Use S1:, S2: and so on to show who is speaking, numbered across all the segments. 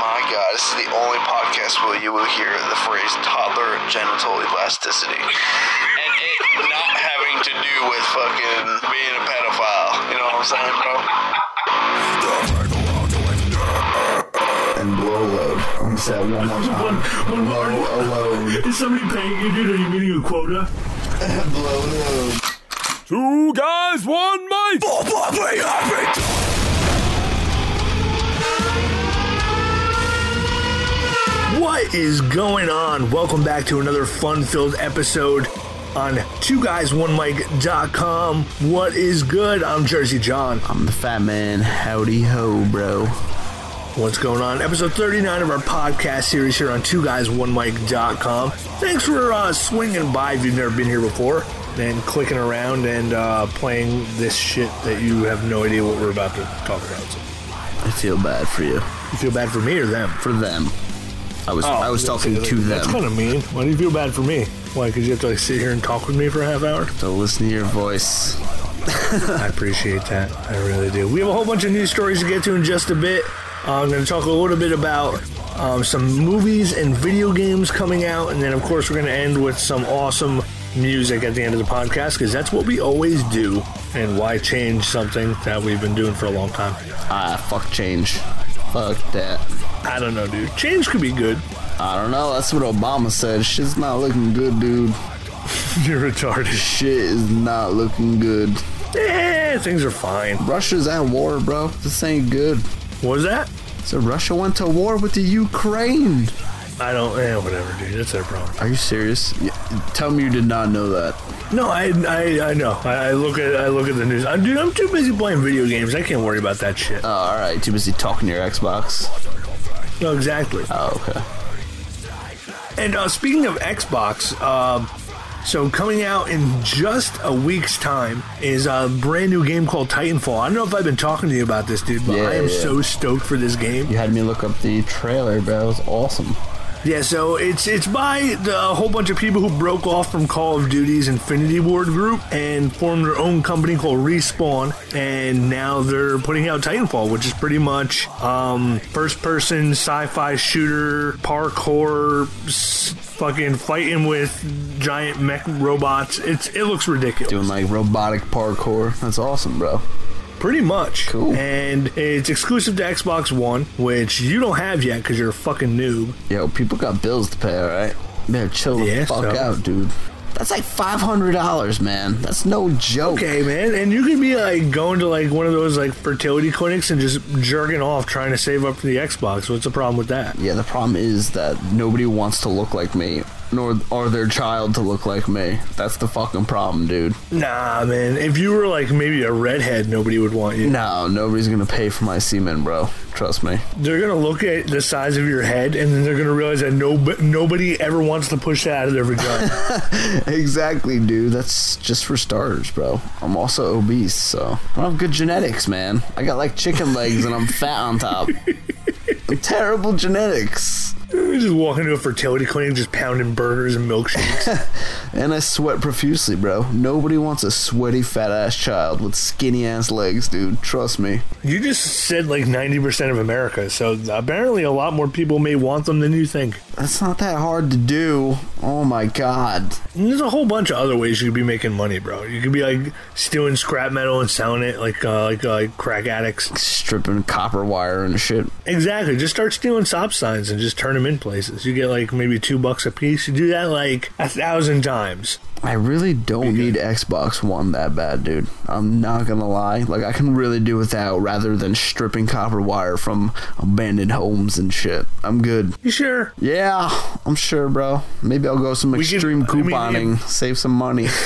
S1: My God, this is the only podcast where you will hear the phrase toddler genital elasticity. And it not having to do with fucking being a pedophile. You know what I'm saying, bro?
S2: and blow load. I'm set one more time. Blow a load.
S3: Is somebody paying you, dude? Are you meeting a quota?
S2: blow load.
S3: Two guys, one mic. What is going on? Welcome back to another fun-filled episode on two guys one mic.com. What is good? I'm Jersey John.
S2: I'm the fat man. Howdy ho, bro.
S3: What's going on? Episode 39 of our podcast series here on two guys one mic.com. Thanks for uh, swinging by if you've never been here before and clicking around and uh, playing this shit that you have no idea what we're about to talk about. So,
S2: I feel bad for you.
S3: you feel bad for me or them?
S2: For them. I was I was talking to them.
S3: That's kind of mean. Why do you feel bad for me? Why? Because you have to like sit here and talk with me for a half hour?
S2: to listen to your voice.
S3: I appreciate that. I really do. We have a whole bunch of news stories to get to in just a bit. Uh, I'm going to talk a little bit about um, some movies and video games coming out, and then of course we're going to end with some awesome music at the end of the podcast because that's what we always do. And why change something that we've been doing for a long time?
S2: Ah, fuck change. Fuck that.
S3: I don't know, dude. Change could be good.
S2: I don't know. That's what Obama said. Shit's not looking good, dude.
S3: You're retarded.
S2: Shit is not looking good.
S3: Eh, things are fine.
S2: Russia's at war, bro. This ain't good.
S3: What was that?
S2: So Russia went to war with the Ukraine.
S3: I don't. Eh, whatever, dude. That's their problem.
S2: Are you serious? Yeah, tell me you did not know that.
S3: No, I, I, I know. I, I look at, I look at the news. I'm, dude, I'm too busy playing video games. I can't worry about that shit.
S2: Oh, all right. Too busy talking to your Xbox.
S3: No, exactly.
S2: Oh, okay.
S3: And uh, speaking of Xbox, um, so coming out in just a week's time is a brand new game called Titanfall. I don't know if I've been talking to you about this, dude, but
S2: Yeah,
S3: I am
S2: yeah.
S3: so stoked for this game.
S2: You had me look up the trailer, bro. It was awesome.
S3: Yeah, so it's it's by the, a whole bunch of people who broke off from Call of Duty's Infinity Ward group and formed their own company called Respawn, and now they're putting out Titanfall, which is pretty much um, first-person sci-fi shooter parkour, s- fucking fighting with giant mech robots. It's it looks ridiculous.
S2: Doing like robotic parkour. That's awesome, bro.
S3: Pretty much.
S2: Cool.
S3: And it's exclusive to Xbox One, which you don't have yet because you're a fucking noob.
S2: Yo, people got bills to pay, all right? Man, chill the
S3: Yeah,
S2: fuck
S3: so-
S2: out, dude. That's like five hundred dollars, man. That's no joke.
S3: Okay, man, and you could be like going to like one of those like fertility clinics and just jerking off trying to save up for the Xbox. What's the problem with that?
S2: Yeah, the problem is that nobody wants to look like me, nor or their child to look like me. That's the fucking problem, dude.
S3: Nah, man. If you were like maybe a redhead, nobody would want you.
S2: No, nobody's gonna pay for my semen, bro. Trust me.
S3: They're gonna look at the size of your head, and then they're gonna realize that no, nobody ever wants to push that out of their vagina.
S2: Exactly, dude. That's just for starters, bro. I'm also obese, so I don't have good genetics, man. I got like chicken legs and I'm fat on top. Terrible genetics.
S3: just walking to a fertility clinic, just pounding burgers and milkshakes.
S2: And I sweat profusely, bro. Nobody wants a sweaty fat ass child with skinny ass legs, dude. Trust me.
S3: you just said like ninety percent of America, so apparently a lot more people may want them than you think.
S2: That's not that hard to do. Oh my god.
S3: And there's a whole bunch of other ways you could be making money, bro. You could be like stealing scrap metal and selling it like uh, like uh, like crack addicts.
S2: Stripping copper wire and shit.
S3: Exactly. Just start stealing stop signs and just turn them in places. You get like maybe two bucks a piece. You do that like a thousand times.
S2: I really don't need Xbox One that bad, dude. I'm not gonna lie. Like, I can really do without rather than stripping copper wire from abandoned homes and shit. I'm good.
S3: You sure?
S2: Yeah, I'm sure, bro. Maybe I'll go some extreme
S3: I mean,
S2: couponing, save some money.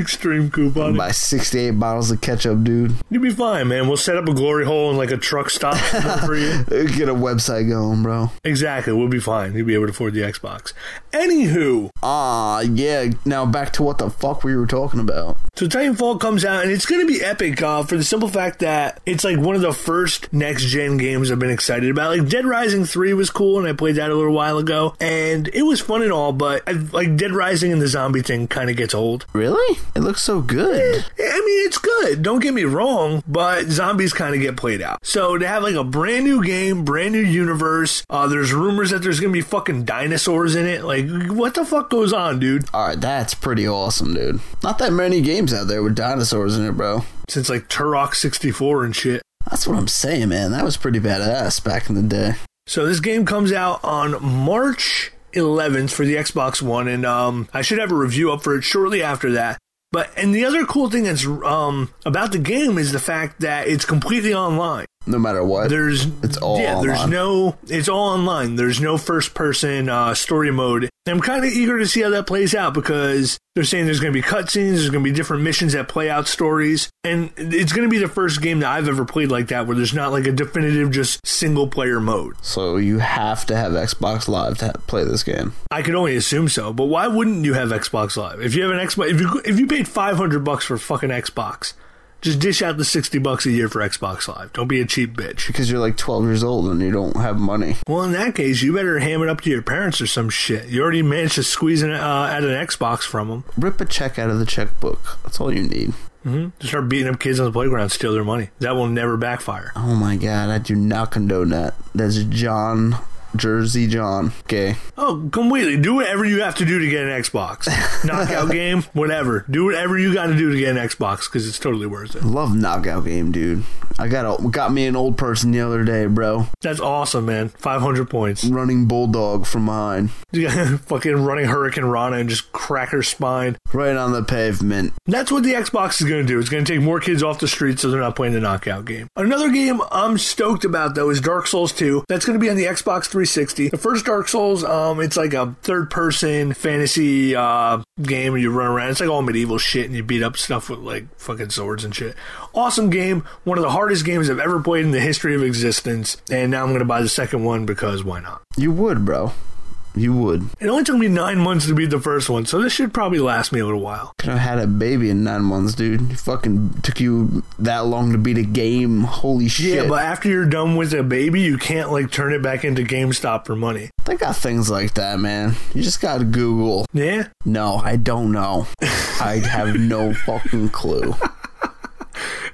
S3: Extreme coupon.
S2: Buy 68 bottles of ketchup, dude.
S3: You'll be fine, man. We'll set up a glory hole in like a truck stop for you.
S2: Get a website going, bro.
S3: Exactly. We'll be fine. You'll be able to afford the Xbox. Anywho,
S2: Ah, yeah. Now back to what the fuck we were talking about.
S3: So Titanfall comes out and it's going to be epic uh, for the simple fact that it's like one of the first next gen games I've been excited about. Like Dead Rising 3 was cool and I played that a little while ago and it was fun and all, but I, like Dead Rising and the zombie thing kind of gets old.
S2: Really? It looks so good.
S3: I mean, it's good. Don't get me wrong, but zombies kind of get played out. So to have like a brand new game, brand new universe, uh, there's rumors that there's gonna be fucking dinosaurs in it. Like, what the fuck goes on, dude?
S2: All right, that's pretty awesome, dude. Not that many games out there with dinosaurs in it, bro.
S3: Since like Turok 64 and shit.
S2: That's what I'm saying, man. That was pretty badass back in the day.
S3: So this game comes out on March 11th for the Xbox One, and um, I should have a review up for it shortly after that. But and the other cool thing that's um, about the game is the fact that it's completely online.
S2: No matter what.
S3: There's
S2: It's all
S3: yeah. There's no. It's all online. There's no first person uh, story mode. I'm kind of eager to see how that plays out because they're saying there's going to be cutscenes. There's going to be different missions that play out stories, and it's going to be the first game that I've ever played like that where there's not like a definitive just single player mode.
S2: so you have to have Xbox Live to play this game.
S3: I could only assume so, but why wouldn't you have Xbox Live? If you have an Xbox, if you if you paid 500 bucks for fucking Xbox, just dish out the 60 bucks a year for Xbox Live. Don't be a cheap bitch.
S2: Because you're like 12 years old and you don't have money.
S3: Well, in that case, you better ham it up to your parents or some shit. You already managed to squeeze an, uh, at an Xbox from them.
S2: Rip a check out of the checkbook. That's all you need.
S3: Mm-hmm. Just start beating up kids on the playground, steal their money. That will never backfire.
S2: Oh my god, I do not condone that. That's John, Jersey John. Okay.
S3: Oh, completely. Do whatever you have to do to get an Xbox. Knockout game, whatever. Do whatever you got to do to get an Xbox because it's totally worth it.
S2: Love knockout game, dude. I got a, got me an old person the other day, bro.
S3: That's awesome, man. 500 points.
S2: Running bulldog from behind,
S3: fucking running Hurricane Rana and just crack her spine.
S2: right on the pavement.
S3: That's what the Xbox is going to do. It's going to take more kids off the street so they're not playing the knockout game. Another game I'm stoked about though is Dark Souls 2. That's going to be on the Xbox 360. The first Dark Souls, um, it's like a third person fantasy uh, game where you run around. It's like all medieval shit and you beat up stuff with like fucking swords and shit. Awesome game. One of the hardest games I've ever played in the history of existence. And now I'm going to buy the second one because why not?
S2: You would, bro. You would.
S3: It only took me nine months to beat the first one, so this should probably last me a little while.
S2: Could have had a baby in nine months, dude. It fucking took you that long to beat a game. Holy shit.
S3: Yeah, but after you're done with a baby, you can't like turn it back into GameStop for money.
S2: they got things like that, man. You just gotta Google.
S3: Yeah,
S2: No, I don't know. I have no fucking clue.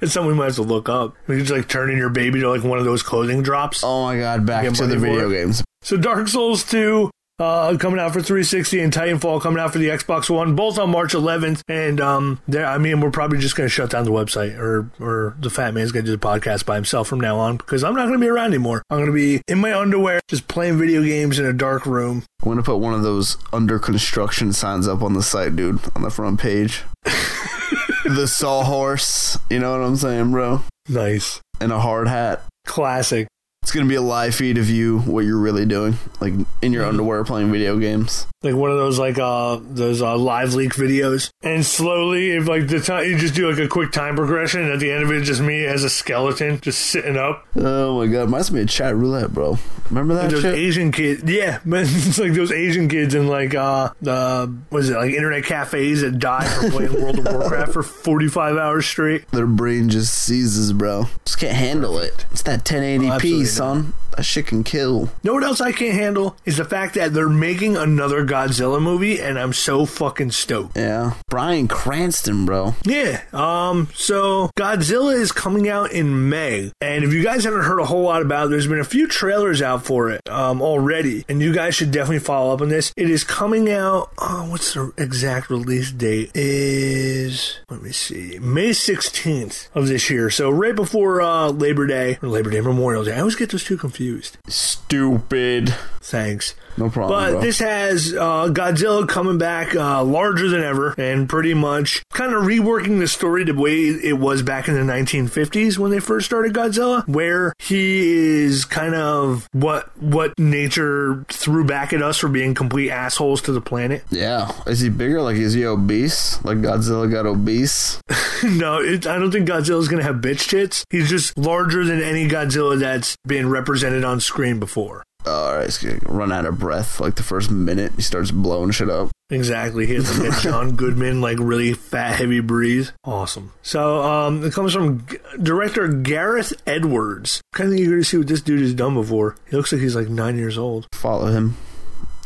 S3: it's something we might have to look up. You just like turning your baby to like one of those clothing drops.
S2: Oh my god, back to the video games.
S3: So Dark Souls 2 uh, coming out for 360 and Titanfall coming out for the Xbox One, both on March 11th. And um, there, I mean, we're probably just going to shut down the website, or or the Fat Man's going to do the podcast by himself from now on because I'm not going to be around anymore. I'm going to be in my underwear, just playing video games in a dark room.
S2: I'm gonna put one of those under construction signs up on the site, dude, on the front page. the sawhorse, you know what I'm saying, bro?
S3: Nice,
S2: And a hard hat.
S3: classic.
S2: It's gonna be a live feed of you, what you're really doing, like in
S3: Mm-hmm.
S2: your underwear playing video games.
S3: Like one of those like uh those uh live leak videos and slowly if like the time you just do like a quick time progression and at the end of it just me as a skeleton just sitting up
S2: Oh my god, reminds me of chat roulette, bro. Remember that
S3: those asian kids yeah man it's like those asian kids in like uh uh what is it like internet cafes that die from playing world of warcraft for 45 hours straight
S2: Their brain just seizes, bro. Just can't handle it. It's that
S3: Oh,
S2: 1080p,
S3: absolutely
S2: son. That shit can kill.
S3: know what else i can't handle is the fact that they're making another godzilla movie and i'm so fucking stoked
S2: Yeah. Bryan Cranston, bro.
S3: Yeah. Um. So Godzilla is coming out in May, and if you guys haven't heard a whole lot about it, there's been a few trailers out for it um already, and you guys should definitely follow up on this. It is coming out. Oh, what's the exact release date? Is let me see, May 16th of this year. So right before uh Labor Day or Labor Day Memorial Day. I always get those two confused.
S2: Stupid.
S3: Thanks.
S2: No problem,
S3: But
S2: bro.
S3: this has uh, Godzilla coming back uh, larger than ever and pretty much kind of reworking the story the way it was back in the 1950s when they first started Godzilla, where he is kind of what what nature threw back at us for being complete assholes to the planet.
S2: yeah. Is he bigger? Like, is he obese? Like Godzilla got obese?
S3: no, it, I don't think Godzilla's going to have bitch tits. He's just larger than any Godzilla that's been represented on screen before.
S2: Alright, he's gonna run out of breath like the first minute. He starts blowing shit up.
S3: Exactly. He has like a John Goodman, like really fat, heavy breeze. Awesome. So um, it comes from g- director Gareth Edwards. Kind of eager to see what this dude has done before. He looks like he's like nine years old.
S2: Follow him.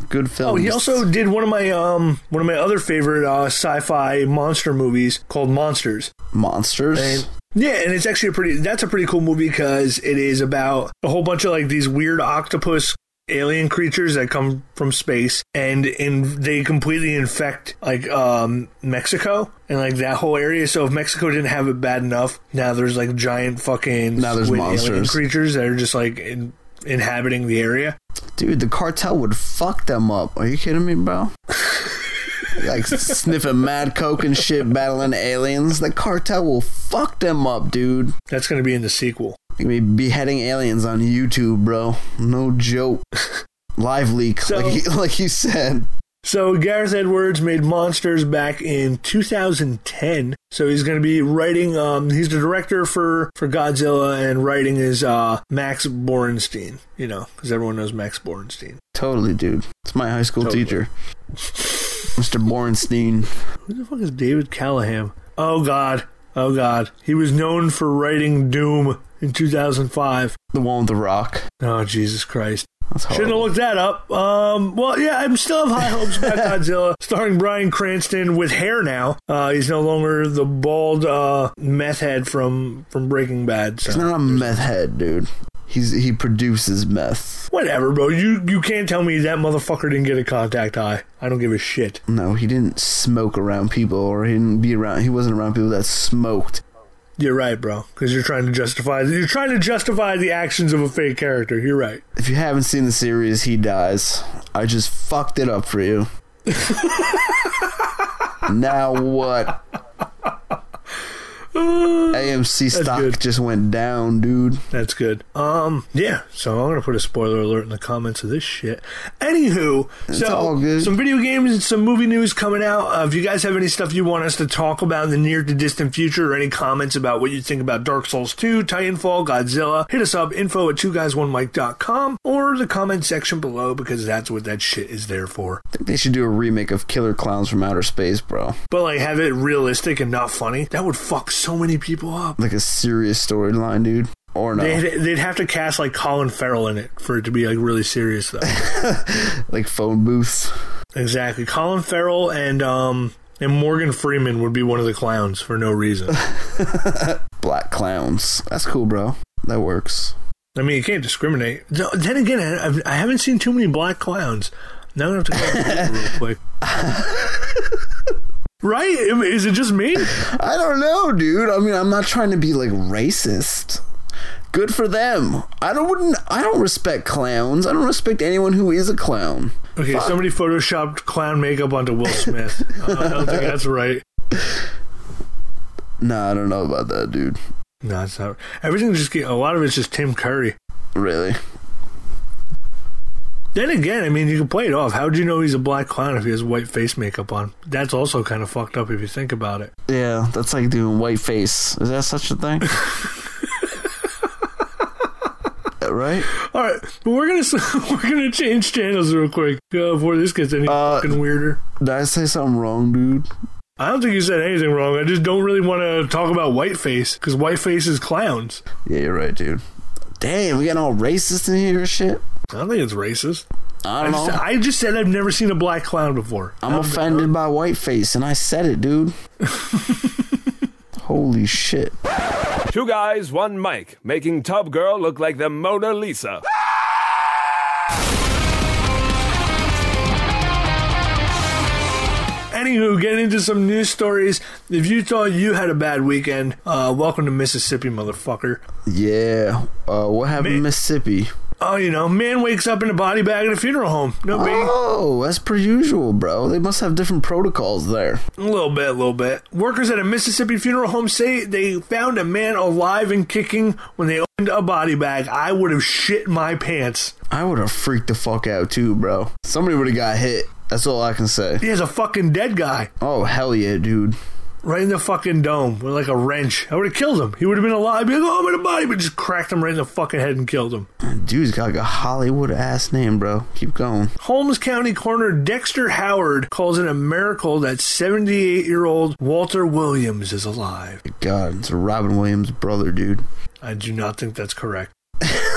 S2: Good film.
S3: Oh, he also did one of my um one of my other favorite uh, sci-fi monster movies called Monsters.
S2: monsters.
S3: And yeah, and it's actually a pretty that's a pretty cool movie because it is about a whole bunch of like these weird octopus alien creatures that come from space and in they completely infect like um Mexico and like that whole area. So if Mexico didn't have it bad enough, now there's like giant fucking
S2: Now there's
S3: squid alien
S2: monsters.
S3: creatures that are just like in, inhabiting the area.
S2: Dude, the cartel would fuck them up. Are you kidding me, bro? like sniffing mad coke and shit, battling aliens. The cartel will fuck them up, dude.
S3: That's going to be in the sequel.
S2: You'll be beheading aliens on YouTube, bro. No joke. Live leak,
S3: So-
S2: like you, like you said.
S3: So Gareth Edwards made Monsters back in 2010. So he's going to be writing. Um, he's the director for for Godzilla, and writing is uh, Max Borenstein. You know, because everyone knows Max Borenstein.
S2: Totally, dude. It's my high school
S3: Totally.
S2: teacher, Mr. Borenstein.
S3: Who the fuck is David Callahan? Oh God, oh God. He was known for writing Doom in 2005.
S2: The one with the rock.
S3: Oh Jesus Christ. Shouldn't have looked that up. Um, well, yeah, I'm still have high hopes about Godzilla, starring Bryan Cranston with hair now. Uh, he's no longer the bald uh, meth head from from Breaking Bad.
S2: He's not a meth head, dude. He's he produces meth.
S3: whatever, bro. You you can't tell me that motherfucker didn't get a contact high. I don't give a shit.
S2: No, he didn't smoke around people, or he didn't be around. He wasn't around people that smoked.
S3: You're right, bro. Because you're trying to justify you're trying to justify the actions of a fake character. You're right.
S2: If you haven't seen the series, he dies. I just fucked it up for you. now what? AMC stock
S3: good.
S2: just went down, dude.
S3: That's good. Um, yeah. So I'm gonna put a spoiler alert in the comments of this shit. Anywho, so
S2: all good.
S3: some video games and some movie news coming out. Uh, if you guys have any stuff you want us to talk about in the near to distant future, or any comments about what you think about Dark Souls 2, Titanfall, Godzilla, hit us up info at two guys one mic.com or the comment section below because that's what that shit is there for.
S2: I think they should do a remake of Killer Clowns from Outer Space, bro.
S3: But like have it realistic and not funny. That would fuck so many people up.
S2: Like a serious storyline, dude. Or no,
S3: They'd, they'd have to cast like Colin Farrell in it for it to be like really serious though.
S2: like phone booths.
S3: Exactly. Colin Farrell and um and Morgan Freeman would be one of the clowns for no reason.
S2: Black clowns. That's cool, bro. That works.
S3: I mean, you can't discriminate. Then again, I, I've- I haven't seen too many black clowns. Now I have to go real quick. Right? Is it just me?
S2: I don't know, dude. I mean, I'm not trying to be like racist. Good for them. I don't wouldn't. I don't respect clowns. I don't respect anyone who is a clown.
S3: Okay, somebody photoshopped clown makeup onto Will Smith. Uh, I don't think that's right.
S2: Nah, I don't know about that, dude.
S3: No, it's not. Everything just get, a lot of it's just Tim Curry.
S2: Really?
S3: Then again, I mean, you can play it off. How do you know he's a black clown if he has white face makeup on? That's also kind of fucked up if you think about it.
S2: Yeah, that's like doing white face. Is that such a thing? right?
S3: All right, but we're gonna we're gonna change channels real quick uh, before this gets any
S2: Uh,
S3: fucking weirder.
S2: Did I say something wrong, dude?
S3: I don't think you said anything wrong. I just don't really want to talk about whiteface because whiteface is clowns.
S2: Yeah, you're right, dude. Damn, we got all racist in here shit.
S3: I don't think it's racist.
S2: I
S3: I
S2: don't
S3: just,
S2: know.
S3: I just said I've never seen a black clown before.
S2: I'm offended by whiteface, and I said it, dude. Holy shit.
S4: Two guys, one mic, making Tub Girl look like the Mona Lisa.
S3: Anywho, getting into some news stories. If you thought you had a bad weekend, uh, welcome to Mississippi, motherfucker.
S2: Yeah. Uh, what happened in Mississippi?
S3: Oh, you know, man wakes up in a body bag at a funeral home. No big.
S2: Oh, that's per usual, bro. They must have different protocols there.
S3: A little bit, a little bit. Workers at a Mississippi funeral home say they found a man alive and kicking when they opened a body bag. I would have shit my pants.
S2: I would have freaked the fuck out too, bro. Somebody would have got hit. That's all I can say.
S3: He has a fucking dead guy
S2: Oh, hell yeah, dude.
S3: Right in the fucking dome with like a wrench. I would have killed him. He would have been alive. Be like, oh, I'm in a body, but just cracked him right in the fucking head and killed him.
S2: Dude's got like a Hollywood ass name, bro. Keep going.
S3: Holmes County coroner Dexter Howard calls it a miracle that 78 year old Walter Williams is alive.
S2: God, it's Robin Williams' brother, dude.
S3: I do not think that's correct.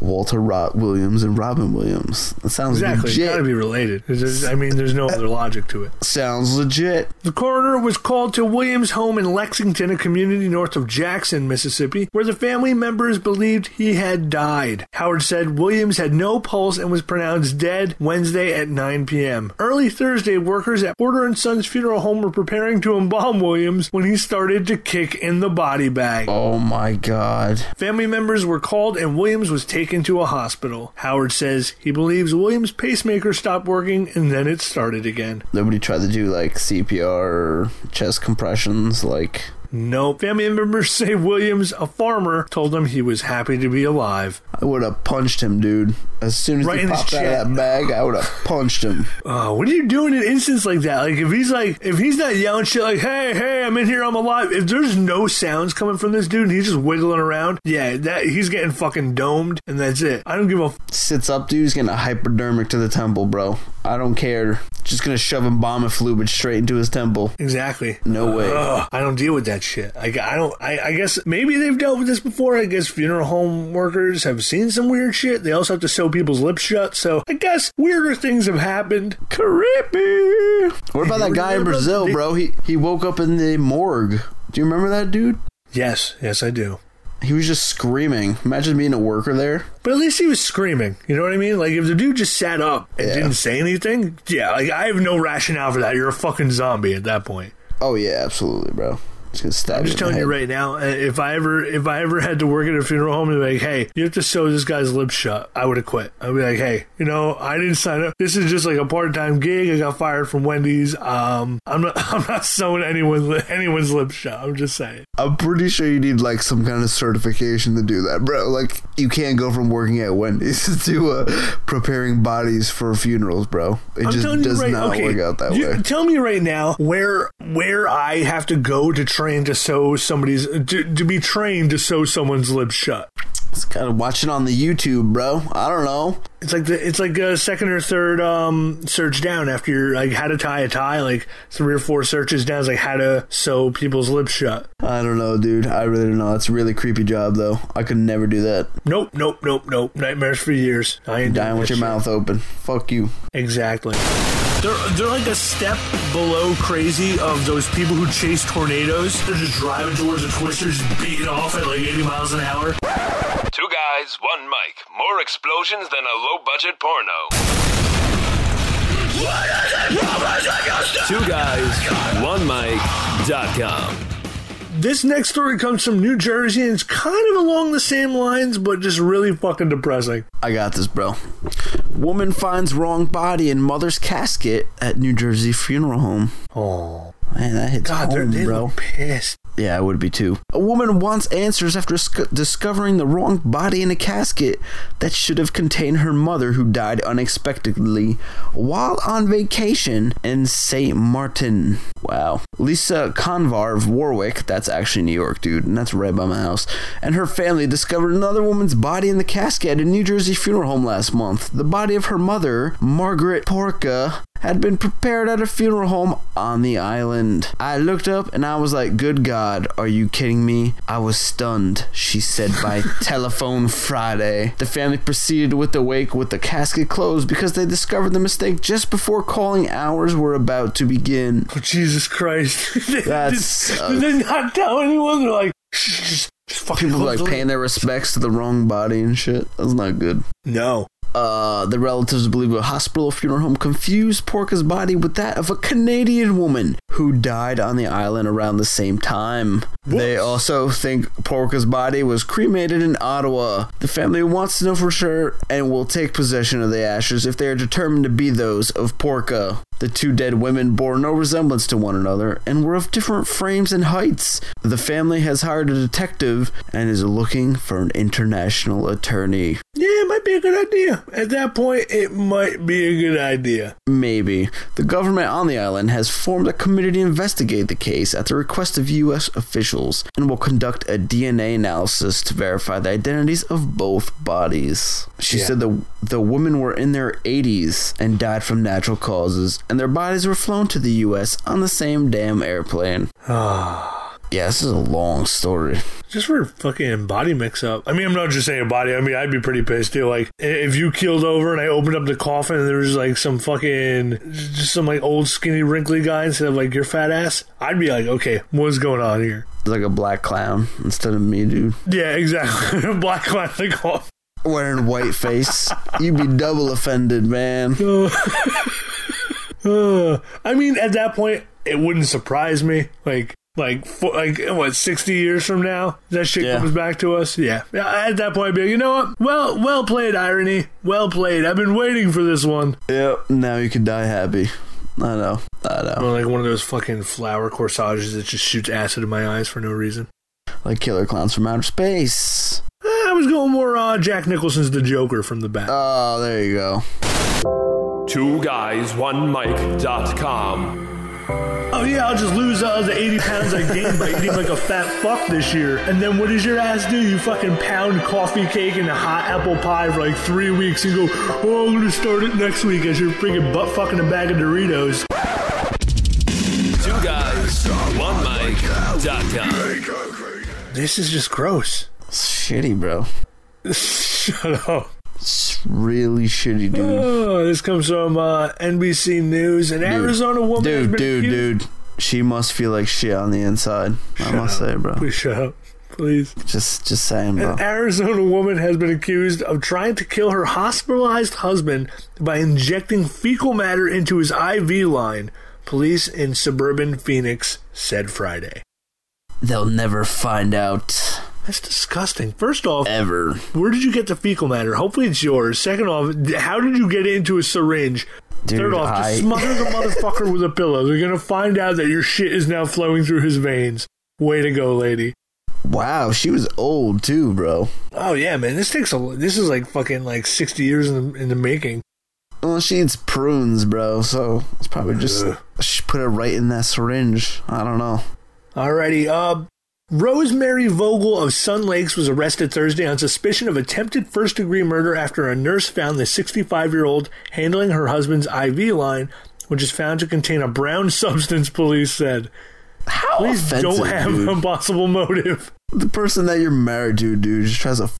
S2: Walter Rot Williams and Robin Williams. That sounds
S3: Exactly.
S2: Legit.
S3: got to be related. Just- I mean, there's no other logic to it.
S2: Sounds legit.
S3: The coroner was called to Williams' home in Lexington, a community north of Jackson, Mississippi, where the family members believed he had died. Howard said Williams had no pulse and was pronounced dead Wednesday at 9 p.m. Early Thursday, workers at Porter and Sons Funeral Home were preparing to embalm Williams when he started to kick in the body bag.
S2: Oh my god.
S3: Family members were called and Williams was taken to a hospital. Howard says he believes Williams' pacemaker stopped working and then it started again.
S2: Nobody tried to do like CPR or chest compressions. Like,
S3: No. Family members say Williams, a farmer, told him he was happy to be alive.
S2: I would have punched him, dude. As soon as
S3: Right
S2: he popped out of that bag, I would have punched him.
S3: Uh, what are you doing in instances like that? Like if he's like, if he's not yelling shit like, "Hey, hey, I'm in here, I'm alive." If there's no sounds coming from this dude, and he's just wiggling around, yeah, that he's getting fucking domed, and that's it. I don't give a. F-
S2: Sits up, dude. He's getting a hypodermic to the temple, bro. I don't care. Just gonna shove embalming fluid straight into his temple.
S3: exactly.
S2: No way.
S3: Ugh, I don't deal with that shit. I, I don't. I, I guess maybe they've dealt with this before. I guess funeral home workers have seen some weird shit. They also have to sew people's lips shut. So I guess weirder things have happened.
S2: Creepy. What about that guy in Brazil, bro? He he woke up in the morgue. Do you remember that dude?
S3: Yes, yes, I do.
S2: He was just screaming. Imagine being a worker there.
S3: But at least he was screaming. You know what I mean? Like if the dude just sat up and
S2: Yeah.
S3: didn't say anything, yeah, like I have no rationale for that. You're a fucking zombie at that point.
S2: Oh yeah, absolutely, bro. Just gonna stab
S3: I'm just telling you right now, uh, if I ever if I ever had to work at a funeral home and be like, hey, you have to sew this guy's lips shut, I would have quit. I'd be like, hey, you know, I didn't sign up. This is just like a part time gig. I got fired from Wendy's. Um, I'm not I'm not sewing anyone's anyone's lips shut. I'm just saying.
S2: I'm pretty sure you need like some kind of certification to do that, bro. Like you can't go from working at Wendy's to uh, preparing bodies for funerals, bro. It
S3: I'm
S2: just does
S3: right,
S2: not
S3: okay,
S2: work out that
S3: you-
S2: way.
S3: Tell me right now where where I have to go to train to sew somebody's to, to be trained to sew someone's lips shut.
S2: It's kind of watching on the YouTube, bro. I don't know.
S3: It's like the it's like a second or third um search down after you're like how to tie a tie, like three or four searches down is like how to sew people's lips shut.
S2: I don't know, dude. I really don't know. That's a really creepy job, though. I could never do that.
S3: Nope, nope, nope, nope. Nightmares for years. I ain't
S2: Dying with your
S3: shit.
S2: mouth open. Fuck you.
S3: Exactly. They're, they're like a step below crazy of those people who chase tornadoes. They're just driving towards the twisters, beating off at like 80 miles an hour.
S4: Two guys, one mic. More explosions than a low budget porno. Two guys, one mic.com.
S3: This next story comes from New Jersey and it's kind of along the same lines, but just really fucking depressing.
S2: I got this, bro. Woman finds wrong body in mother's casket at New Jersey funeral home.
S3: Oh,
S2: Man, that hits
S3: God, they're,
S2: home,
S3: they
S2: bro.
S3: pissed.
S2: Yeah, I would be too. A woman wants answers after sc- discovering the wrong body in a casket that should have contained her mother who died unexpectedly while on vacation in St. Martin. Wow. Lisa Convar of Warwick, that's actually New York, dude, and that's right by my house, and her family discovered another woman's body in the casket at a New Jersey funeral home last month. The body of her mother, Margaret Porca, had been prepared at a funeral home on the island. I looked up and I was like, Good God, are you kidding me? I was stunned, she said by telephone Friday. The family proceeded with the wake with the casket closed because they discovered the mistake just before calling hours were about to begin.
S3: Oh, Jesus Christ. They-
S2: That
S3: did, did they not tell anyone? They're like, "Shh, just, just fucking
S2: People like paying their respects to the wrong body and shit. That's not good.
S3: No.
S2: Uh, the relatives believe a hospital funeral home confused Porca's body with that of a Canadian woman who died on the island around the same time. They also think Porca's body was cremated in Ottawa. The family wants to know for sure and will take possession of the ashes if they are determined to be those of Porca. The two dead women bore no resemblance to one another and were of different frames and heights. The family has hired a detective and is looking for an international attorney.
S3: Yeah, it might be a good idea. At that point, it might be a good idea.
S2: Maybe. The government on the island has formed a committee to investigate the case at the request of U.S. officials and will conduct a DNA analysis to verify the identities of both bodies. She
S3: Yeah.
S2: said the, the women were in their 80s and died from natural causes, and their bodies were flown to the U.S. on the same damn airplane. Yeah, this is a long story.
S3: Just for fucking body mix up. I mean, I'm not just saying body. I mean, I'd be pretty pissed too. Like, if you keeled over and I opened up the coffin and there was like some fucking, just some like old skinny wrinkly guy instead of like your fat ass, I'd be like, okay, what's going on here?
S2: It's like a black clown instead of me, dude.
S3: Yeah, exactly. Black clown in the coffin.
S2: Wearing white face. You'd be double offended, man.
S3: Uh, I mean, at that point, it wouldn't surprise me. Like, like, like what? Sixty years from now, that shit
S2: Yeah.
S3: comes back to us. Yeah. yeah. At that point, I'd be like, you know what? Well, well played, irony. Well played. I've been waiting for this one.
S2: Yep. Now you can die happy. I know. I know.
S3: Or like one of those fucking flower corsages that just shoots acid in my eyes for no reason.
S2: Like killer clowns from outer space.
S3: Eh, I was going more uh, Jack Nicholson's The Joker from the back.
S2: Oh, there you go.
S4: Two guys, one mic.com.
S3: oh yeah, I'll just lose uh, the 80 pounds I gained by eating like a fat fuck this year. And then what does your ass do? You fucking pound coffee cake and a hot apple pie for like three weeks and go, oh, I'm gonna start it next week as you're freaking butt fucking a bag of Doritos.
S4: Two guys, one mic.com.
S3: This is just gross.
S2: It's shitty, bro.
S3: Shut up.
S2: It's really shitty, dude.
S3: Oh, this comes from uh, NBC News. An Arizona woman has
S2: Dude,
S3: been
S2: dude,
S3: accused-
S2: dude. She must feel like shit on the inside. I must say, bro.
S3: Please shut up, please.
S2: Just, just saying, bro.
S3: An Arizona woman has been accused of trying to kill her hospitalized husband by injecting fecal matter into his IV line. Police in suburban Phoenix said Friday.
S2: They'll never find out
S3: That's disgusting. First off,
S2: ever.
S3: where did you get the fecal matter? Hopefully it's yours. Second off, how did you get it into a syringe?
S2: Dude,
S3: Third off,
S2: I-
S3: just smother the motherfucker with a pillow. They're gonna find out that your shit is now flowing through his veins. Way to go, lady.
S2: Wow, she was old too, bro.
S3: Oh yeah, man. This takes a. This is like fucking like sixty years in the, in the making.
S2: Well, she eats prunes, bro. So it's probably just
S3: Ugh.
S2: she put it right in that syringe. I don't know.
S3: Alrighty, uh, Rosemary Vogel of Sun Lakes was arrested Thursday on suspicion of attempted first degree murder after a nurse found the 65 year old handling her husband's IV line, which is found to contain a brown substance, police said.
S2: How offensive,
S3: don't have
S2: dude.
S3: a possible motive.
S2: the person that you're married to, dude, just tries to f-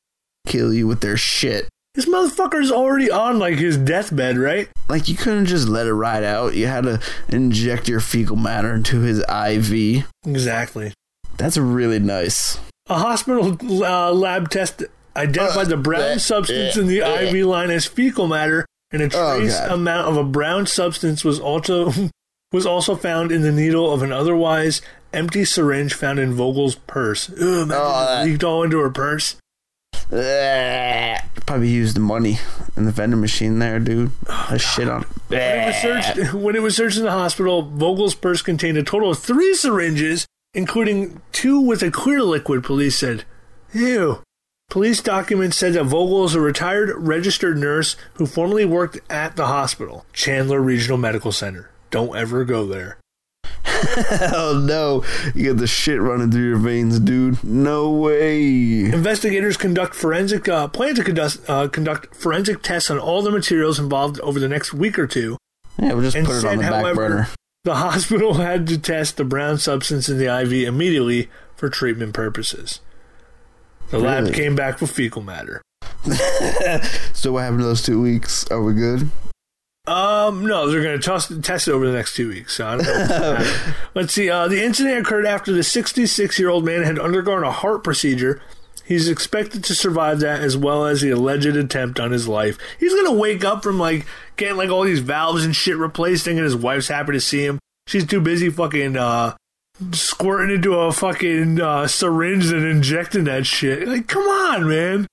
S2: kill you with their shit.
S3: This motherfucker's already on like his deathbed, right?
S2: Like you couldn't just let it ride out. You had to inject your fecal matter into his IV.
S3: Exactly.
S2: That's really nice.
S3: A hospital uh, lab test identified the brown substance in the IV line as fecal matter, and a
S2: Oh,
S3: trace
S2: God.
S3: amount of a brown substance was also was also found in the needle of an otherwise empty syringe found in Vogel's purse. Ugh,
S2: Oh,
S3: it
S2: that-
S3: leaked all into her purse.
S2: Probably used the money in the vending machine there, dude. I shit on.
S3: When it, was searched, when it was searched in the hospital, Vogel's purse contained a total of three syringes, including two with a clear liquid, police said. Ew. Police documents said that Vogel is a retired registered nurse who formerly worked at the hospital, Chandler Regional Medical Center. Don't ever go there.
S2: Hell no. You get the shit running through your veins, dude. No way.
S3: Investigators conduct forensic uh, plan to conduct, uh, conduct forensic tests on all the materials involved over the next week or two.
S2: Yeah, we'll just put it on the back
S3: however,
S2: burner.
S3: The hospital had to test the brown substance in the IV immediately for treatment purposes. The lab came back with fecal matter.
S2: So what happened to those two weeks? Are we good?
S3: Um, no, they're going to test, test it over the next two weeks. So I don't know. what's gonna happen. Let's see. Uh, the incident occurred after the 66 year old man had undergone a heart procedure. He's expected to survive that as well as the alleged attempt on his life. He's to wake up from like getting like all these valves and shit replaced, thinking his wife's happy to see him. She's too busy fucking uh, squirting into a fucking uh, syringe and injecting that shit. Like, come on, man.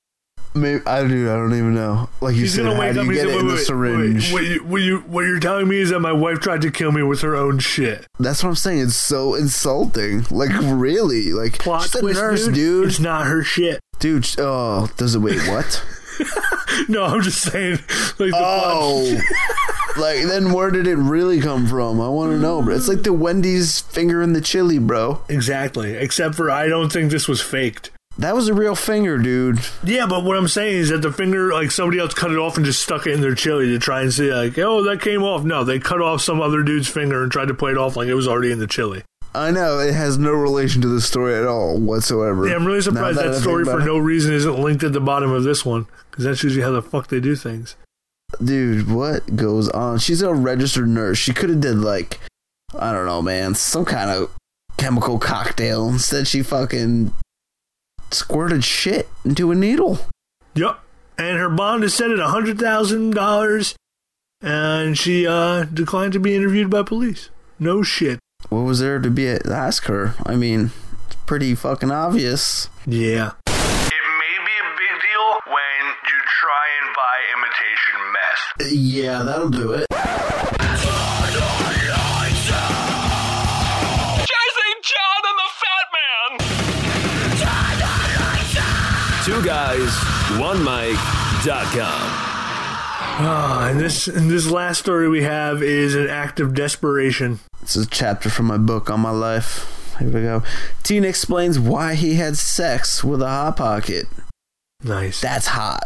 S2: Maybe I do. I don't even know. Like you
S3: He's
S2: said,
S3: gonna wake up he's
S2: get
S3: like,
S2: it in
S3: wait,
S2: the syringe?
S3: wait, what, you, what, you, what you're telling me is that my wife tried to kill me with her own shit.
S2: That's what I'm saying. It's so insulting. Like really, like
S3: Plot
S2: she's
S3: twist,
S2: nurse,
S3: dude.
S2: dude.
S3: It's not her shit.
S2: Dude, oh, does it wait? What?
S3: No, I'm just saying. Like the
S2: oh, like then where did it really come from? I want to know, bro. It's like the Wendy's finger in the chili, bro.
S3: exactly. Except for I don't think this was faked.
S2: That was a real finger, dude.
S3: Yeah, but what I'm saying is that the finger, like somebody else cut it off and just stuck it in their chili to try and see, like, oh, that came off. No, they cut off some other dude's finger and tried to play it off like it was already in the chili.
S2: I know it has no relation to the story at all whatsoever.
S3: Yeah, I'm really surprised
S2: Now
S3: that, story for no reason isn't linked at the bottom of this one because that's usually how the fuck they do things.
S2: dude, what goes on? She's a registered nurse. She could have did like, I don't know, man, some kind of chemical cocktail. Instead, she fucking squirted shit into a needle.
S3: Yep. And her bond is set at hundred thousand dollars, and she uh, declined to be interviewed by police. No shit.
S2: What was there to be ask her? I mean, it's pretty fucking obvious.
S3: Yeah.
S1: It may be a big deal when you try and buy imitation meth.
S2: Yeah, that'll do it.
S4: Guys, one mic.com.
S3: Ah, and this and this last story we have is an act of desperation.
S2: This is a chapter from my book on my life. Here we go. Teen explains why he had sex with a hot pocket.
S3: Nice.
S2: That's hot.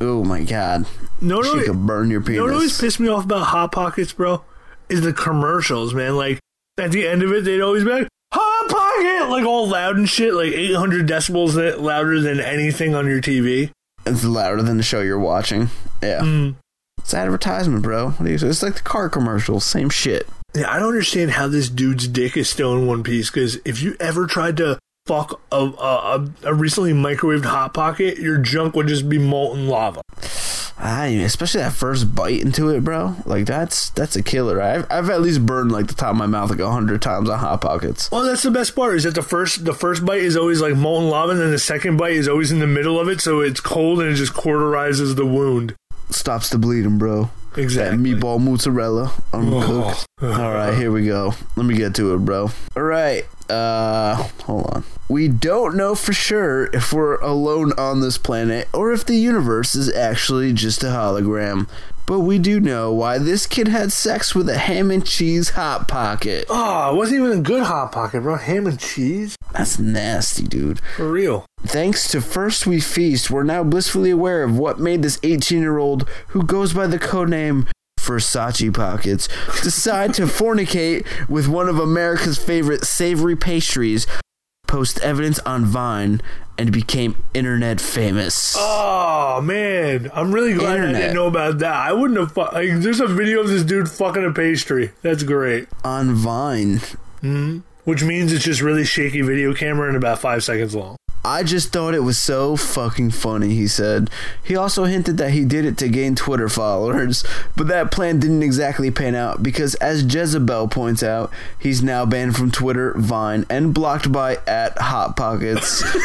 S2: Oh my god.
S3: No, no,
S2: she could burn your
S3: You know what always
S2: penis.
S3: pissed me off about Hot Pockets, bro? Is the commercials, man. Like, at the end of it, they'd always be like, Hot Pocket! Like, all loud and shit, like 800 decibels that- louder than anything on your TV.
S2: It's louder than the show you're watching. Yeah.
S3: Mm.
S2: It's advertisement, bro. What do you It's like the car commercials. Same shit.
S3: Yeah, I don't understand how this dude's dick is still in one piece, because if you ever tried to fuck a, a, a recently microwaved Hot Pocket, your junk would just be molten lava.
S2: I especially that first bite into it, bro. Like that's that's a killer. I've I've at least burned like the top of my mouth like a hundred times on hot pockets.
S3: Well, that's the best part is that the first the first bite is always like molten lava, and then the second bite is always in the middle of it, so it's cold and it just cauterizes the wound.
S2: Stops the bleeding, bro.
S3: Exactly.
S2: That meatball mozzarella uncooked.
S3: Oh.
S2: All right, here we go. Let me get to it, bro. All right. Uh, hold on. We don't know for sure if we're alone on this planet or if the universe is actually just a hologram. But we do know why this kid had sex with a ham and cheese hot pocket.
S3: Oh, it wasn't even a good hot pocket, bro. Ham and cheese
S2: That's nasty, dude.
S3: for real.
S2: Thanks to First We Feast, we're now blissfully aware of what made this 18 year old who goes by the codename Versace Pockets decide to fornicate with one of America's favorite savory pastries, post evidence on Vine, and became internet famous.
S3: Oh man, I'm really glad I didn't know about that. I wouldn't have. Fu- like, there's a video of this dude fucking a pastry. That's great.
S2: On Vine. Hmm.
S3: Which means it's just really shaky video camera and about five seconds long.
S2: I just thought it was so fucking funny, he said. He also hinted that he did it to gain Twitter followers, but that plan didn't exactly pan out because, as Jezebel points out, he's now banned from Twitter, Vine, and blocked by at Hot Pockets.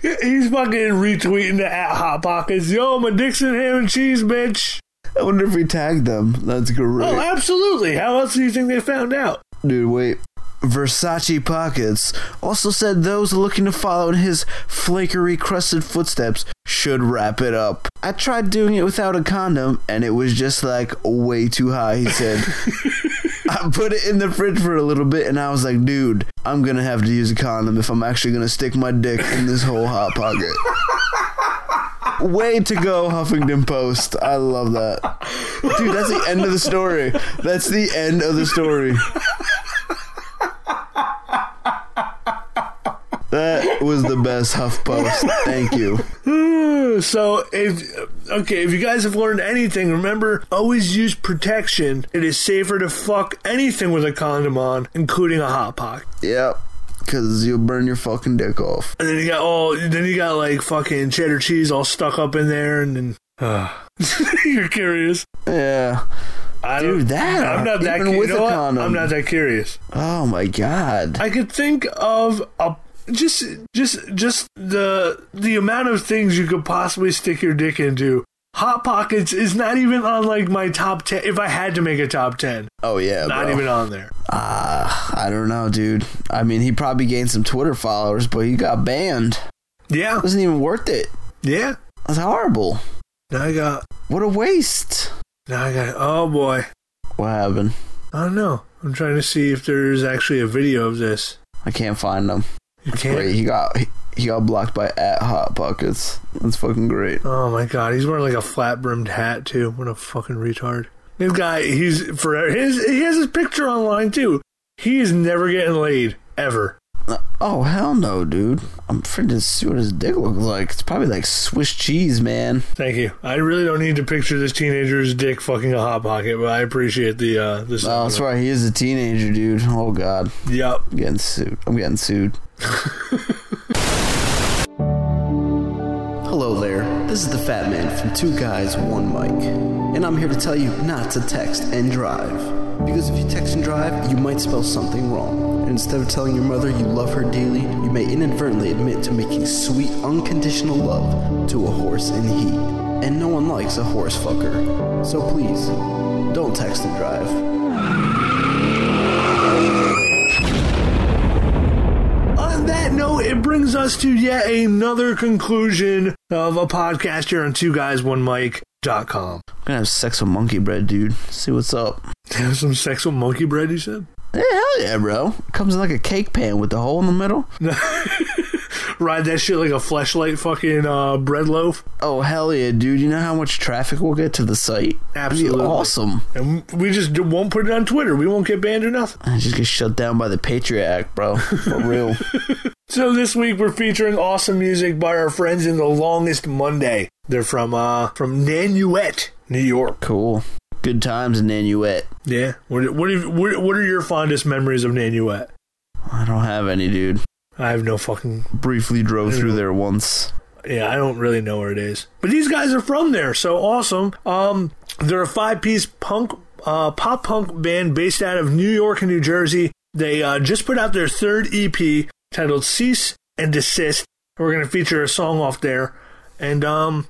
S3: He's fucking retweeting the at hot pockets. Yo, my Dixon ham and cheese, bitch.
S2: I wonder if he tagged them. That's great.
S3: Oh, absolutely. How else do you think they found out?
S2: Dude, wait. Versace Pockets also said those looking to follow in his flakery crusted footsteps should wrap it up. I tried doing it without a condom and it was just like way too high, he said. I put it in the fridge for a little bit and I was like, dude, I'm gonna have to use a condom if I'm actually gonna stick my dick in this whole hot pocket. Way to go, Huffington Post. I love that. Dude, that's the end of the story. That's the end of the story. That was the best HuffPost. Thank you.
S3: So, if okay, if you guys have learned anything, remember always use protection. It is safer to fuck anything with a condom on, including a hot pocket.
S2: Yep. Because you'll burn your fucking dick off.
S3: And then you got all, then you got like fucking cheddar cheese all stuck up in there, and then uh, you're curious.
S2: Yeah.
S3: I
S2: Dude,
S3: don't-
S2: that,
S3: I'm not that.
S2: even
S3: cu-
S2: with
S3: you know
S2: a condom.
S3: I'm not that curious.
S2: Oh my god.
S3: I could think of a just just just the the amount of things you could possibly stick your dick into. Hot pockets is not even on like my top ten. If I had to make a top ten,
S2: Oh yeah,
S3: not
S2: bro.
S3: even on there.
S2: Ah, I don't know, dude. I mean, he probably gained some Twitter followers, but he got banned.
S3: Yeah, it
S2: wasn't even worth it.
S3: yeah.
S2: That's horrible.
S3: Now I got.
S2: What a waste.
S3: Now I got. Oh boy.
S2: What happened?
S3: I don't know. I'm trying to see if there's actually a video of this.
S2: I can't find him.
S3: You can't.
S2: great. He got he, he got blocked by at Hot Pockets. That's fucking great.
S3: Oh my god, he's wearing like a flat brimmed hat too. What a fucking retard. This guy, he's for his he has his picture online too. He is never getting laid ever.
S2: Oh hell no, dude! I'm afraid to see what his dick looks like. It's probably like Swiss cheese, man.
S3: Thank you. I really don't need to picture this teenager's dick fucking a hot pocket, but I appreciate the uh this.
S2: Oh, that's right. He is a teenager, dude. Oh god,
S3: Yep.
S2: I'm getting sued. I'm getting sued. Hello there. This is the Fat Man from Two Guys One Mic, and I'm here to tell you not to text and drive. Because if you text and drive, you might spell something wrong. And instead of telling your mother you love her dearly, you may inadvertently admit to making sweet, unconditional love to a horse in heat. And no one likes a horse fucker. So please, don't text and drive.
S3: Brings us to yet another conclusion of a podcast here on Two Guys One Mic.com.
S2: I'm gonna have sex with monkey bread, dude. See what's up.
S3: Have some sex with monkey bread, you said?
S2: Yeah, hell yeah, bro. Comes in like a cake pan with the hole in the middle.
S3: Ride that shit like a fleshlight fucking uh, bread loaf.
S2: Oh hell yeah, dude! You know how much traffic we'll get to the site?
S3: Absolutely.
S2: awesome.
S3: And we just won't put it on Twitter. We won't get banned or nothing.
S2: I just get shut down by the Patriot Act, bro. For real.
S3: So this week we're featuring awesome music by our friends in the Longest Monday. They're from uh from Nanuet, New York.
S2: cool. Good times in Nanuet.
S3: Yeah. What what, what what are your fondest memories of Nanuet?
S2: I don't have any, dude.
S3: I have no fucking
S2: Briefly drove through there once.
S3: yeah, I don't really know where it is. But these guys are from there, so awesome. Um they're a five-piece punk uh pop punk band based out of New York and New Jersey. They uh, just put out their third EP titled Cease and Desist. We're going to feature a song off there. And um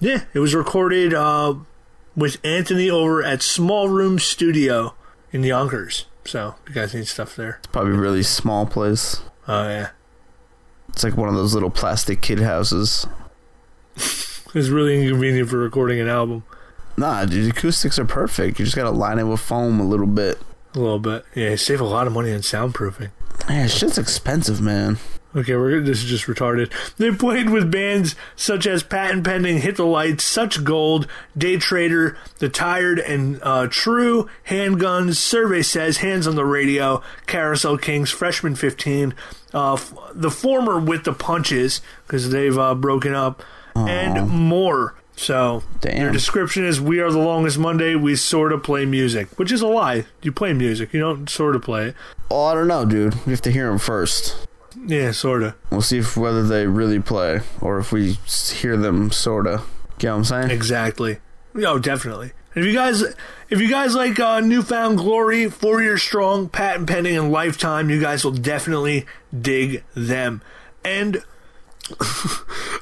S3: yeah, it was recorded uh with Anthony over at Small Room Studio in Yonkers. So, you guys need stuff there.
S2: It's probably a really small place.
S3: Oh yeah.
S2: It's like one of those little plastic kid houses.
S3: It's really inconvenient for recording an album.
S2: Nah, dude, acoustics are perfect. You just gotta line it with foam a little bit.
S3: A little bit. Yeah, you save a lot of money on soundproofing.
S2: Yeah, shit's expensive, man.
S3: Okay, we're this is just retarded. They played with bands such as Patent Pending, Hit the Lights, Such Gold, Day Trader, The Tired and uh, True, Handguns, Survey Says, Hands on the Radio, Carousel Kings, Freshman 15, uh, f- the former with the Punches because they've uh, broken up, and more. So
S2: Damn.
S3: their description is: We are the longest Monday. We sort of play music, which is a lie. You play music. You don't sort of play it.
S2: Oh, I don't know, dude. We have to hear them first.
S3: Yeah, sort of.
S2: We'll see if whether they really play or if we hear them sorta. Get what I'm saying?
S3: Exactly. No, definitely. If you guys, if you guys like uh, New Found Glory, Four Year Strong, Patent Pending, and Lifetime, you guys will definitely dig them. And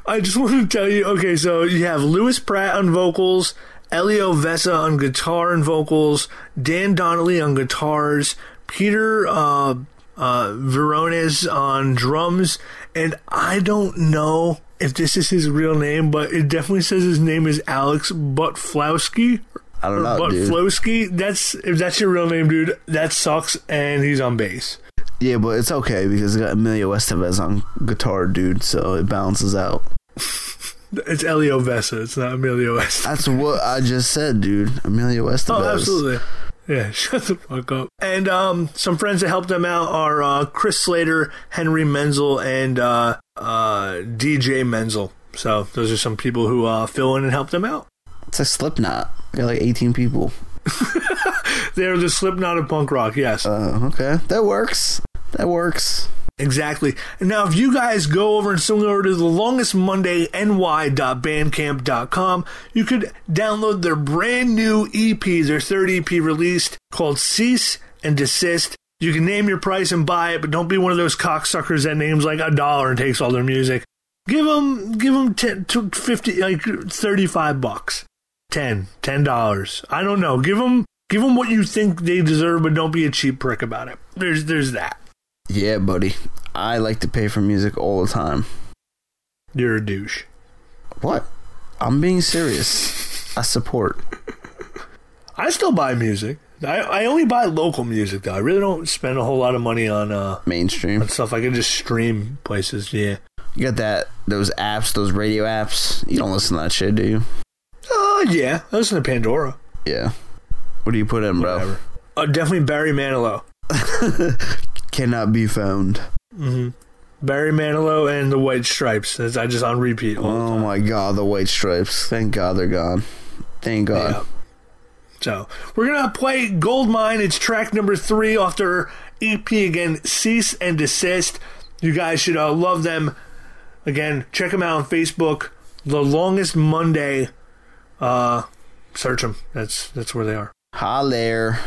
S3: I just want to tell you, okay, so you have Lewis Pratt on vocals, Elio Vessa on guitar and vocals, Dan Donnelly on guitars, Peter uh, uh, Verones on drums, and I don't know if this is his real name, but it definitely says his name is Alex Butflowski.
S2: I don't know, dude.
S3: Butflowski. That's if that's your real name, dude. That sucks, and he's on bass.
S2: Yeah, but it's okay because got Emilio Estevez on guitar, dude, so it balances out.
S3: It's Elio Vessa. It's not Emilio Estevez.
S2: That's what I just said, dude. Emilio Estevez.
S3: Oh, absolutely. Yeah, shut the fuck up. And um, some friends that helped them out are uh, Chris Slater, Henry Menzel, and uh, uh, DJ Menzel. So those are some people who uh, fill in and help them out.
S2: It's like Slipknot. Got like 18 people.
S3: They're the Slipknot of punk rock. Yes,
S2: Uh, okay. That works. That works.
S3: Exactly. Now, if you guys go over and over to the longest Monday ny.bandcamp.com, you could download their brand new EP, their third EP released called Cease and Desist. You can name your price and buy it, but don't be one of those cocksuckers that names like a dollar and takes all their music. Give them, give them 10, 50, like 35 bucks. 10, 10 dollars. I don't know. Give them, give them what you think they deserve, but don't be a cheap prick about it. There's, there's that.
S2: Yeah, buddy. I like to pay for music all the time.
S3: You're a douche.
S2: What? I'm being serious. I support.
S3: I still buy music. I, I only buy local music though. I really don't spend a whole lot of money on uh
S2: Mainstream.
S3: on stuff I can just stream places. Yeah.
S2: You got that those apps, those radio apps. You don't listen to that shit, do you?
S3: Oh yeah. I listen to Pandora.
S2: Yeah. What do you put in, bro?
S3: Uh, definitely Barry Manilow.
S2: Cannot be found.
S3: Barry Manilow and the White Stripes. That's I just on repeat.
S2: Oh my god, the white stripes. Thank God they're gone. Thank God.
S3: Yeah. So we're gonna play Goldmine. It's track number three off their EP again. Cease and desist. You guys should uh, love them. Again, check them out on Facebook. The longest Monday. Uh, search them. That's that's where they are.
S2: Holler.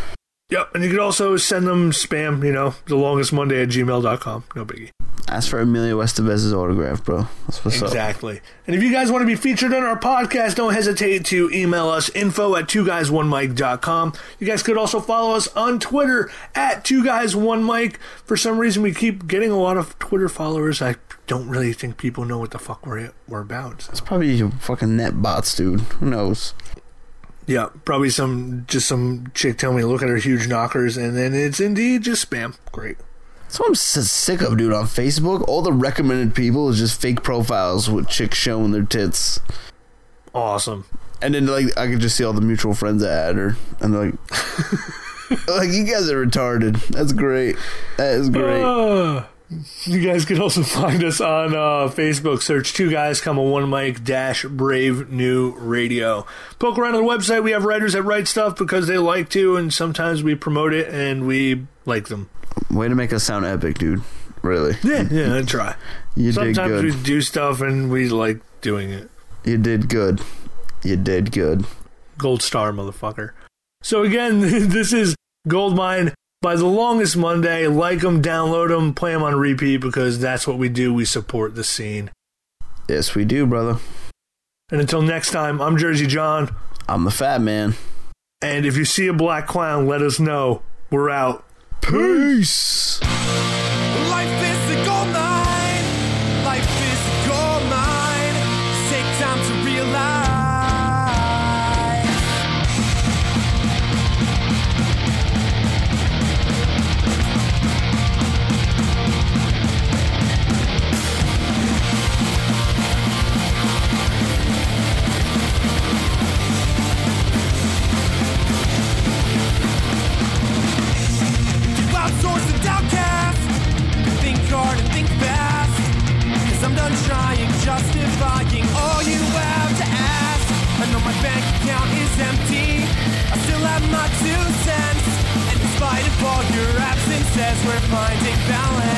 S3: Yep, and you can also send them spam. You know, the longest Monday at gmail.com. No biggie.
S2: Ask for Emilio Estevez's autograph, bro. That's what's up.
S3: Exactly. And if you guys want to be featured on our podcast, don't hesitate to email us info at two guys one mic.com. You guys could also follow us on Twitter at two guys one mic. For some reason, we keep getting a lot of Twitter followers. I don't really think people know what the fuck we're, we're about. So.
S2: It's probably fucking net bots, dude. Who knows?
S3: Yeah, probably some just some chick telling me to look at her huge knockers, and then it's indeed just spam. Great.
S2: That's what I'm s- sick of, dude. On Facebook, all the recommended people is just fake profiles with chicks showing their tits.
S3: Awesome.
S2: And then, like, I could just see all the mutual friends that had her. And they're like, like, you guys are retarded. That's great. That is great.
S3: Uh, you guys can also find us on uh, Facebook. Search two guys, comma one mic dash brave new radio. Poke around on the website. We have writers that write stuff because they like to, and sometimes we promote it and we like them.
S2: Way to make us sound epic, dude. Really.
S3: Yeah, yeah, I try.
S2: You did
S3: Sometimes
S2: good.
S3: we do stuff and we like doing it.
S2: You did good. You did good.
S3: Gold star, motherfucker. So again, this is Goldmine by the longest Monday. Like them, download them, play them on repeat because that's what we do. We support the scene.
S2: Yes, we do, brother.
S3: And until next time, I'm Jersey John.
S2: I'm the fat man.
S3: And if you see a black clown, let us know. We're out.
S2: Peace.
S5: Life My two cents. And in spite of all your absences, we're finding balance.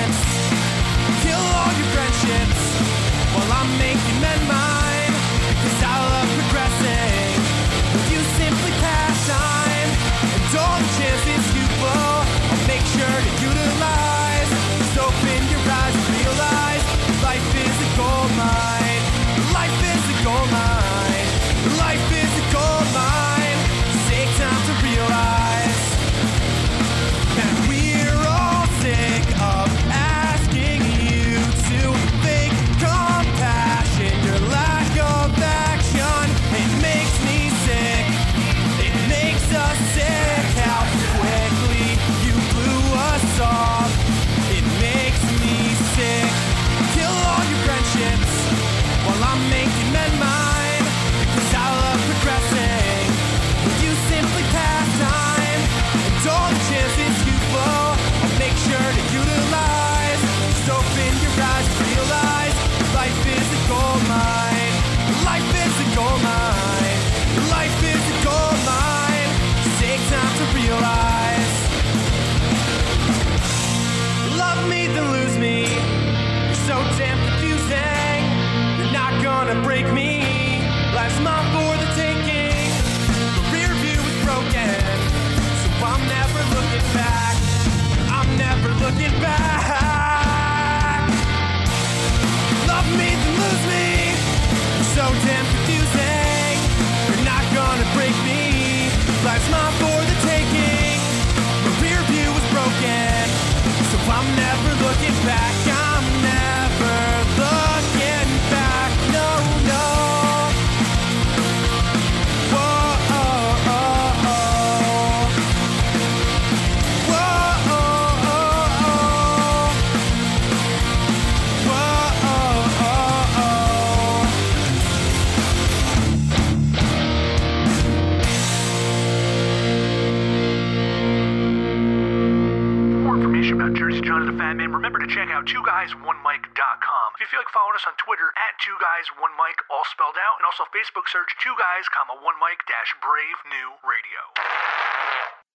S3: also Facebook search two guys, comma one mic dash brave new radio.